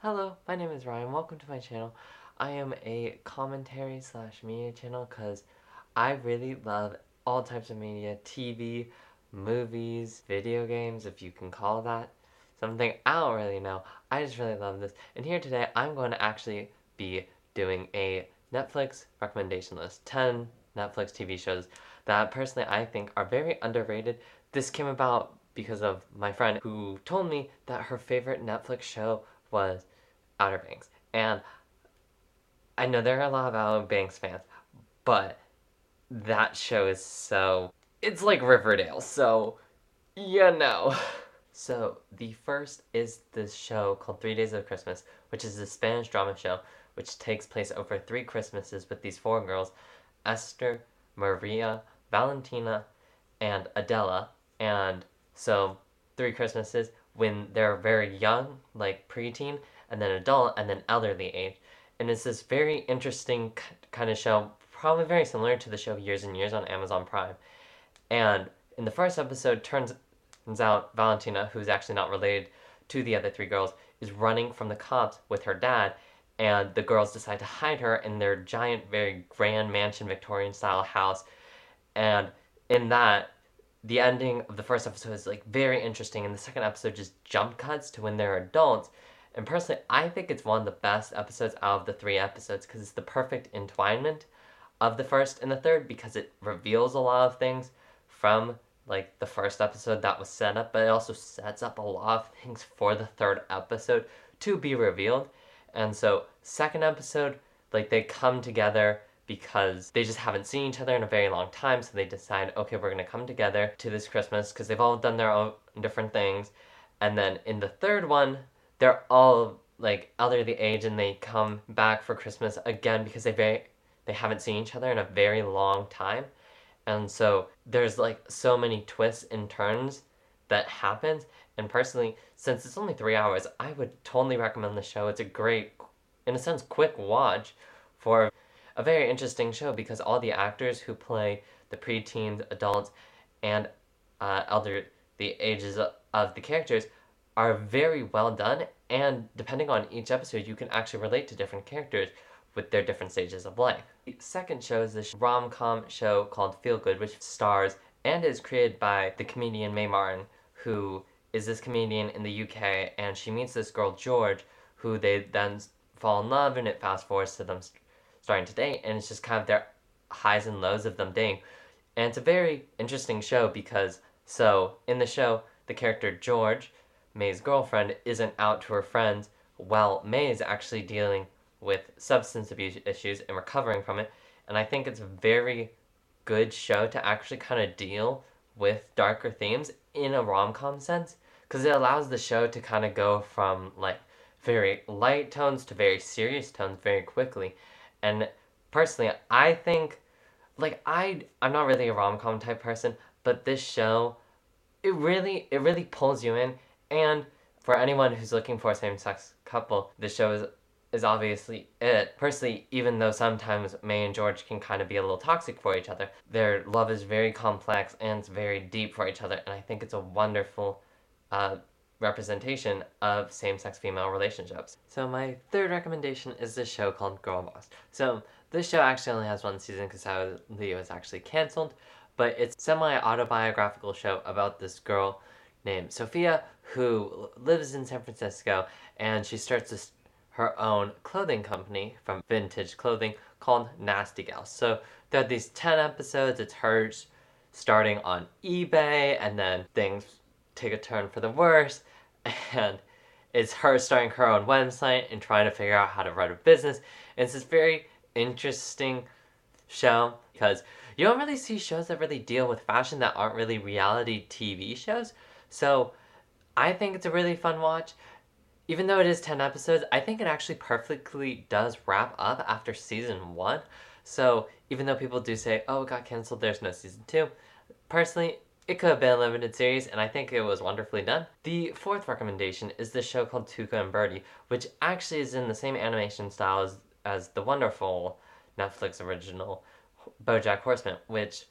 Hello, my name is Ryan. Welcome to my channel. I am a commentary slash media channel because I really love all types of media TV, movies, video games, if you can call that something. I don't really know. I just really love this. And here today, I'm going to actually be doing a Netflix recommendation list 10 Netflix TV shows that personally I think are very underrated. This came about because of my friend who told me that her favorite Netflix show was Outer Banks. And I know there are a lot of Outer Banks fans, but that show is so. It's like Riverdale, so you know. So, the first is this show called Three Days of Christmas, which is a Spanish drama show which takes place over three Christmases with these four girls Esther, Maria, Valentina, and Adela. And so, three Christmases when they're very young, like preteen, and then adult, and then elderly age. And it's this very interesting kind of show, probably very similar to the show Years and Years on Amazon Prime. And in the first episode, turns turns out Valentina, who's actually not related to the other three girls, is running from the cops with her dad, and the girls decide to hide her in their giant, very grand mansion Victorian style house. And in that, the ending of the first episode is like very interesting, and the second episode just jump cuts to when they're adults and personally, I think it's one of the best episodes out of the three episodes because it's the perfect entwinement of the first and the third because it reveals a lot of things from like the first episode that was set up, but it also sets up a lot of things for the third episode to be revealed. And so, second episode, like they come together because they just haven't seen each other in a very long time, so they decide, okay, we're gonna come together to this Christmas because they've all done their own different things. And then in the third one, they're all like elderly age and they come back for Christmas again because they very they haven't seen each other in a very long time. And so there's like so many twists and turns that happens. And personally, since it's only three hours, I would totally recommend the show. It's a great, in a sense, quick watch for a very interesting show because all the actors who play the preteens, adults, and uh, elder the ages of the characters are very well done, and depending on each episode, you can actually relate to different characters with their different stages of life. The second show is this rom com show called Feel Good, which stars and is created by the comedian Mae Martin, who is this comedian in the UK, and she meets this girl George, who they then fall in love, and it fast forwards to them starting to date, and it's just kind of their highs and lows of them dating. And it's a very interesting show because, so, in the show, the character George Mae's girlfriend isn't out to her friends while May is actually dealing with substance abuse issues and recovering from it. And I think it's a very good show to actually kind of deal with darker themes in a rom com sense because it allows the show to kind of go from like very light tones to very serious tones very quickly. And personally, I think like I I'm not really a rom com type person, but this show it really it really pulls you in and for anyone who's looking for a same sex couple, this show is is obviously it. Personally, even though sometimes Mae and George can kind of be a little toxic for each other, their love is very complex and it's very deep for each other, and I think it's a wonderful uh, representation of same sex female relationships. So, my third recommendation is this show called Girl Boss. So, this show actually only has one season because sadly it was actually canceled, but it's semi autobiographical show about this girl named Sophia who lives in San Francisco and she starts this, her own clothing company from vintage clothing called Nasty Gal. So there are these 10 episodes, it's hers starting on eBay and then things take a turn for the worse and it's her starting her own website and trying to figure out how to run a business. And it's this very interesting show because you don't really see shows that really deal with fashion that aren't really reality TV shows. So I think it's a really fun watch. Even though it is 10 episodes, I think it actually perfectly does wrap up after season one. So even though people do say, oh, it got canceled, there's no season two, personally, it could have been a limited series, and I think it was wonderfully done. The fourth recommendation is this show called Tuca and Bertie, which actually is in the same animation style as, as the wonderful Netflix original BoJack Horseman, which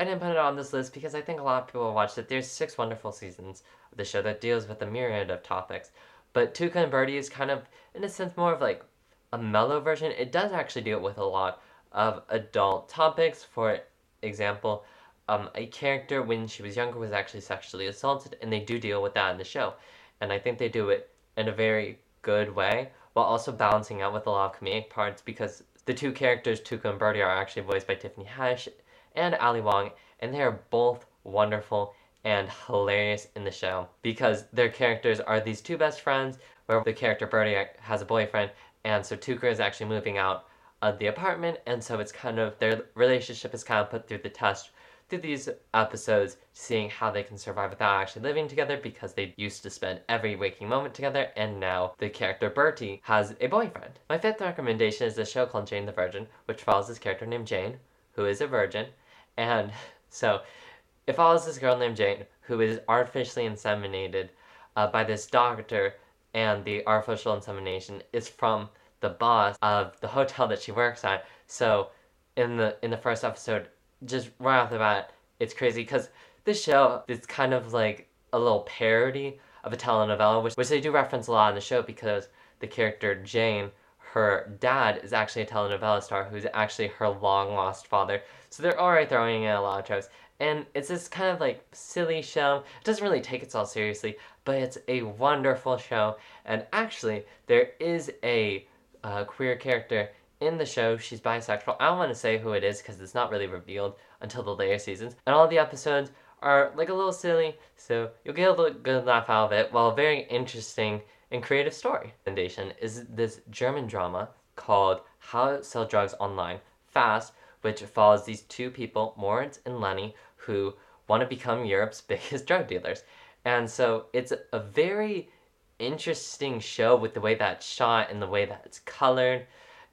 I didn't put it on this list because I think a lot of people watched it. There's six wonderful seasons of the show that deals with a myriad of topics. But Tuca and Bertie is kind of, in a sense, more of like a mellow version. It does actually deal with a lot of adult topics. For example, um, a character when she was younger was actually sexually assaulted, and they do deal with that in the show. And I think they do it in a very good way while also balancing out with a lot of comedic parts because the two characters, Tuca and Bertie, are actually voiced by Tiffany Haddish and Ali Wong, and they are both wonderful and hilarious in the show because their characters are these two best friends where the character Bertie has a boyfriend and so Tuca is actually moving out of the apartment and so it's kind of their relationship is kind of put through the test through these episodes seeing how they can survive without actually living together because they used to spend every waking moment together and now the character Bertie has a boyfriend. My fifth recommendation is a show called Jane the Virgin which follows this character named Jane who is a virgin and so it follows this girl named Jane who is artificially inseminated uh, by this doctor, and the artificial insemination is from the boss of the hotel that she works at. So, in the in the first episode, just right off the bat, it's crazy because this show is kind of like a little parody of a telenovela, which which they do reference a lot in the show because the character Jane her dad is actually a telenovela star who's actually her long lost father. So they're already throwing in a lot of tropes. And it's this kind of like silly show. It doesn't really take itself seriously, but it's a wonderful show. And actually, there is a uh, queer character in the show. She's bisexual. I don't want to say who it is because it's not really revealed until the later seasons. And all the episodes are like a little silly, so you'll get a good laugh out of it while a very interesting and creative story. Recommendation is this German drama called How to Sell Drugs Online Fast, which follows these two people, Moritz and Lenny, who want to become Europe's biggest drug dealers. And so it's a very interesting show with the way that it's shot and the way that it's colored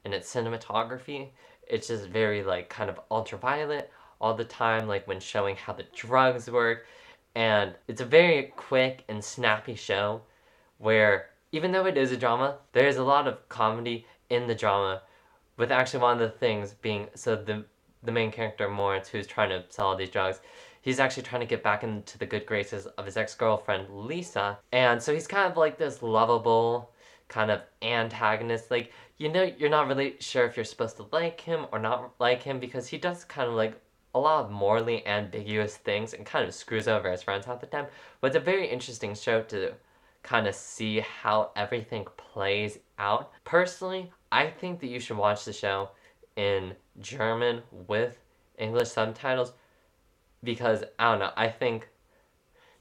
and its cinematography. It's just very like kind of ultraviolet all the time, like when showing how the drugs work. And it's a very quick and snappy show where even though it is a drama, there is a lot of comedy in the drama, with actually one of the things being so the the main character Moritz, who's trying to sell all these drugs, he's actually trying to get back into the good graces of his ex girlfriend Lisa, and so he's kind of like this lovable kind of antagonist. Like you know, you're not really sure if you're supposed to like him or not like him because he does kind of like a lot of morally ambiguous things and kind of screws over his friends half the time. But it's a very interesting show to kind of see how everything plays out. Personally, I think that you should watch the show in German with English subtitles because I don't know, I think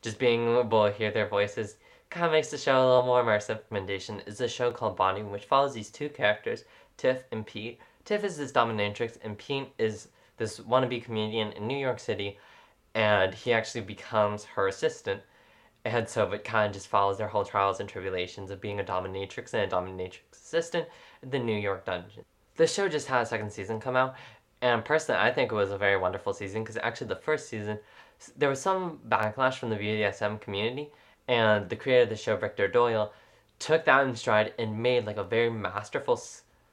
just being able to hear their voices kind of makes the show a little more immersive. Recommendation is a show called Bonding, which follows these two characters, Tiff and Pete. Tiff is this dominatrix, and Pete is this wannabe comedian in New York City, and he actually becomes her assistant. And so it kind of just follows their whole trials and tribulations of being a dominatrix and a dominatrix assistant in the New York dungeon. The show just had a second season come out, and personally, I think it was a very wonderful season because actually the first season, there was some backlash from the BDSM community, and the creator of the show, Rightor Doyle, took that in stride and made like a very masterful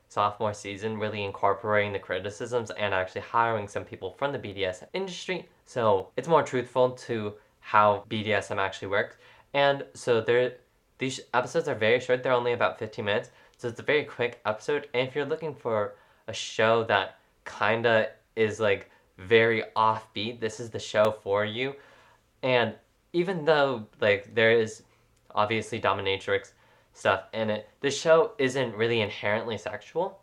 sophomore season, really incorporating the criticisms and actually hiring some people from the BDSM industry. So it's more truthful to how BDSM actually works. And so there, these episodes are very short. They're only about 15 minutes. So it's a very quick episode. And if you're looking for a show that kinda is like very offbeat, this is the show for you. And even though like there is obviously dominatrix stuff in it, the show isn't really inherently sexual,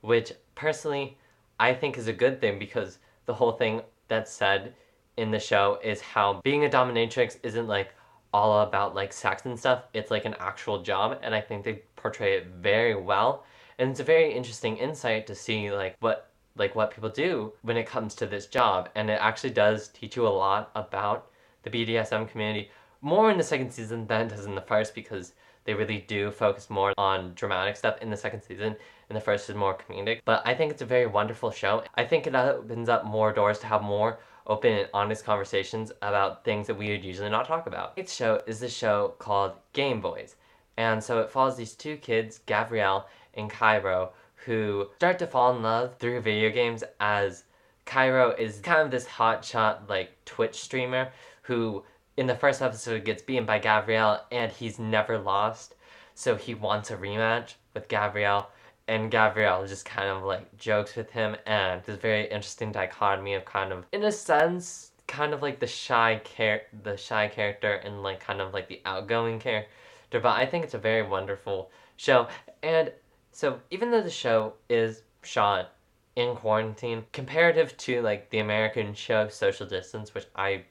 which personally I think is a good thing because the whole thing that's said in the show is how being a dominatrix isn't like all about like sex and stuff. It's like an actual job, and I think they portray it very well. And it's a very interesting insight to see like what like what people do when it comes to this job, and it actually does teach you a lot about the BDSM community more in the second season than it does in the first because they really do focus more on dramatic stuff in the second season and the first is more comedic. But I think it's a very wonderful show. I think it opens up more doors to have more open and honest conversations about things that we would usually not talk about. Its show is the show called Game Boys. And so it follows these two kids, Gavreel and Cairo, who start to fall in love through video games as Cairo is kind of this hotshot like Twitch streamer who in the first episode gets beaten by Gavreel and he's never lost. so he wants a rematch with Gavreel and Gavreel just kind of like jokes with him and this very interesting dichotomy of kind of in a sense kind of like the shy char- the shy character and like kind of like the outgoing character but I think it's a very wonderful show and so even though the show is shot in quarantine comparative to like the American show Social Distance which I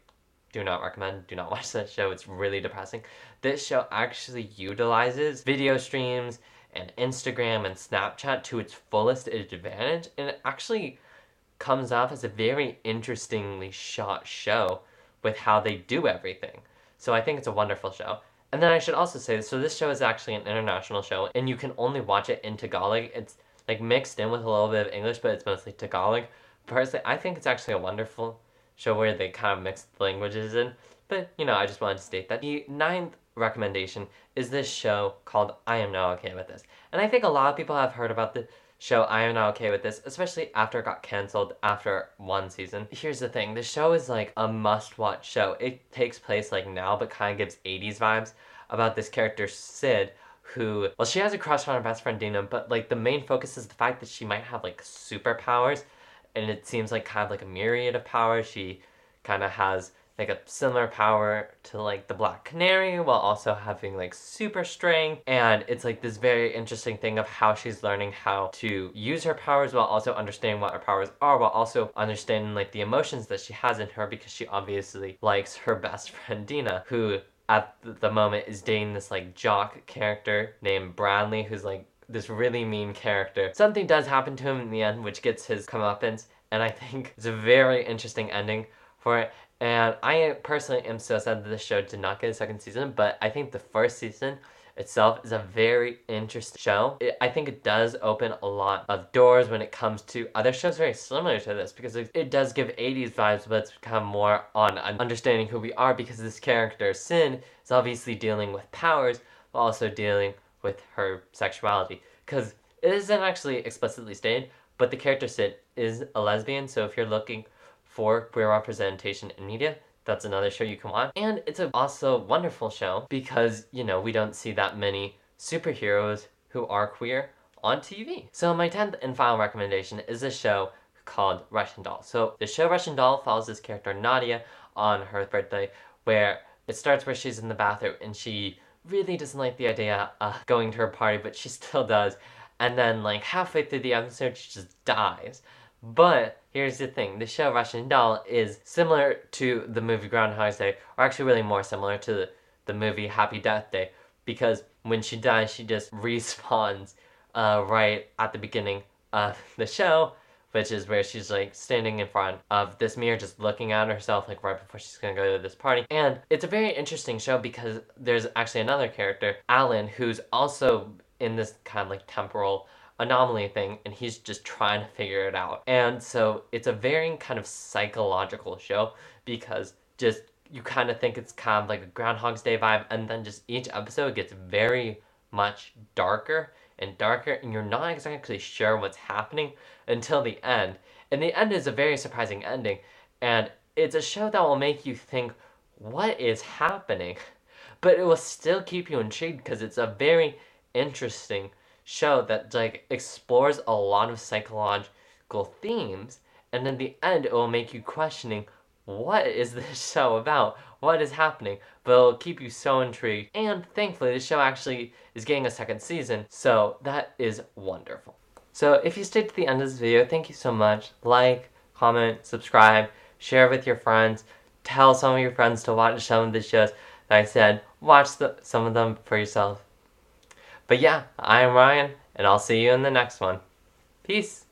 do not recommend do not watch that show it's really depressing this show actually utilizes video streams and Instagram and Snapchat to its fullest advantage, and it actually comes off as a very interestingly shot show with how they do everything. So I think it's a wonderful show. And then I should also say, so this show is actually an international show, and you can only watch it in Tagalog. It's like mixed in with a little bit of English, but it's mostly Tagalog. Personally, I think it's actually a wonderful show where they kind of mix the languages in. But, you know, I just wanted to state that. The ninth recommendation is this show called I Am Not Okay With This. And I think a lot of people have heard about the show I Am Not Okay With This, especially after it got canceled after one season. Here's the thing the show is like a must watch show. It takes place like now, but kind of gives 80s vibes about this character, Sid. Who, well, she has a crush on her best friend Dina, but like the main focus is the fact that she might have like superpowers, and it seems like kind of like a myriad of powers. She kind of has like a similar power to like the Black Canary while also having like super strength. And it's like this very interesting thing of how she's learning how to use her powers while also understanding what her powers are, while also understanding like the emotions that she has in her because she obviously likes her best friend Dina, who at the moment is dating this like jock character named Bradley, who's like this really mean character. Something does happen to him in the end, which gets his comeuppance, and I think it's a very interesting ending for it. And I personally am so sad that the show did not get a second season, but I think the first season itself is a very interesting show. It, I think it does open a lot of doors when it comes to other shows very similar to this because it, it does give 80s vibes, but it's become more on understanding who we are because this character, Sin, is obviously dealing with powers but also dealing with her sexuality. Because it isn't actually explicitly stated, but the character Sid is a lesbian, so if you're looking for queer representation in media. That's another show you can watch. And it's a also wonderful show because, you know, we don't see that many superheroes who are queer on TV. So my 10th and final recommendation is a show called Russian Doll. So the show Russian Doll follows this character Nadia on her birthday where it starts where she's in the bathroom and she really doesn't like the idea of going to her party, but she still does. And then like halfway through the episode, she just dies. But here's the thing the show Russian Doll is similar to the movie Groundhog's Day, or actually, really more similar to the, the movie Happy Death Day, because when she dies, she just respawns uh, right at the beginning of the show, which is where she's like standing in front of this mirror, just looking at herself, like right before she's gonna go to this party. And it's a very interesting show because there's actually another character, Alan, who's also in this kind of like temporal anomaly thing and he's just trying to figure it out. And so it's a very kind of psychological show because just you kind of think it's kind of like a Groundhog's Day vibe and then just each episode gets very much darker and darker and you're not exactly sure what's happening until the end. And the end is a very surprising ending and it's a show that will make you think what is happening but it will still keep you intrigued because it's a very interesting show that like explores a lot of psychological themes and in the end it will make you questioning what is this show about? What is happening? But it'll keep you so intrigued. And thankfully the show actually is getting a second season so that is wonderful. So if you stayed to the end of this video thank you so much. Like comment subscribe share with your friends. Tell some of your friends to watch some of the shows. That i said watch the, some of them for yourself. But yeah, I am Ryan, and I'll see you in the next one. Peace.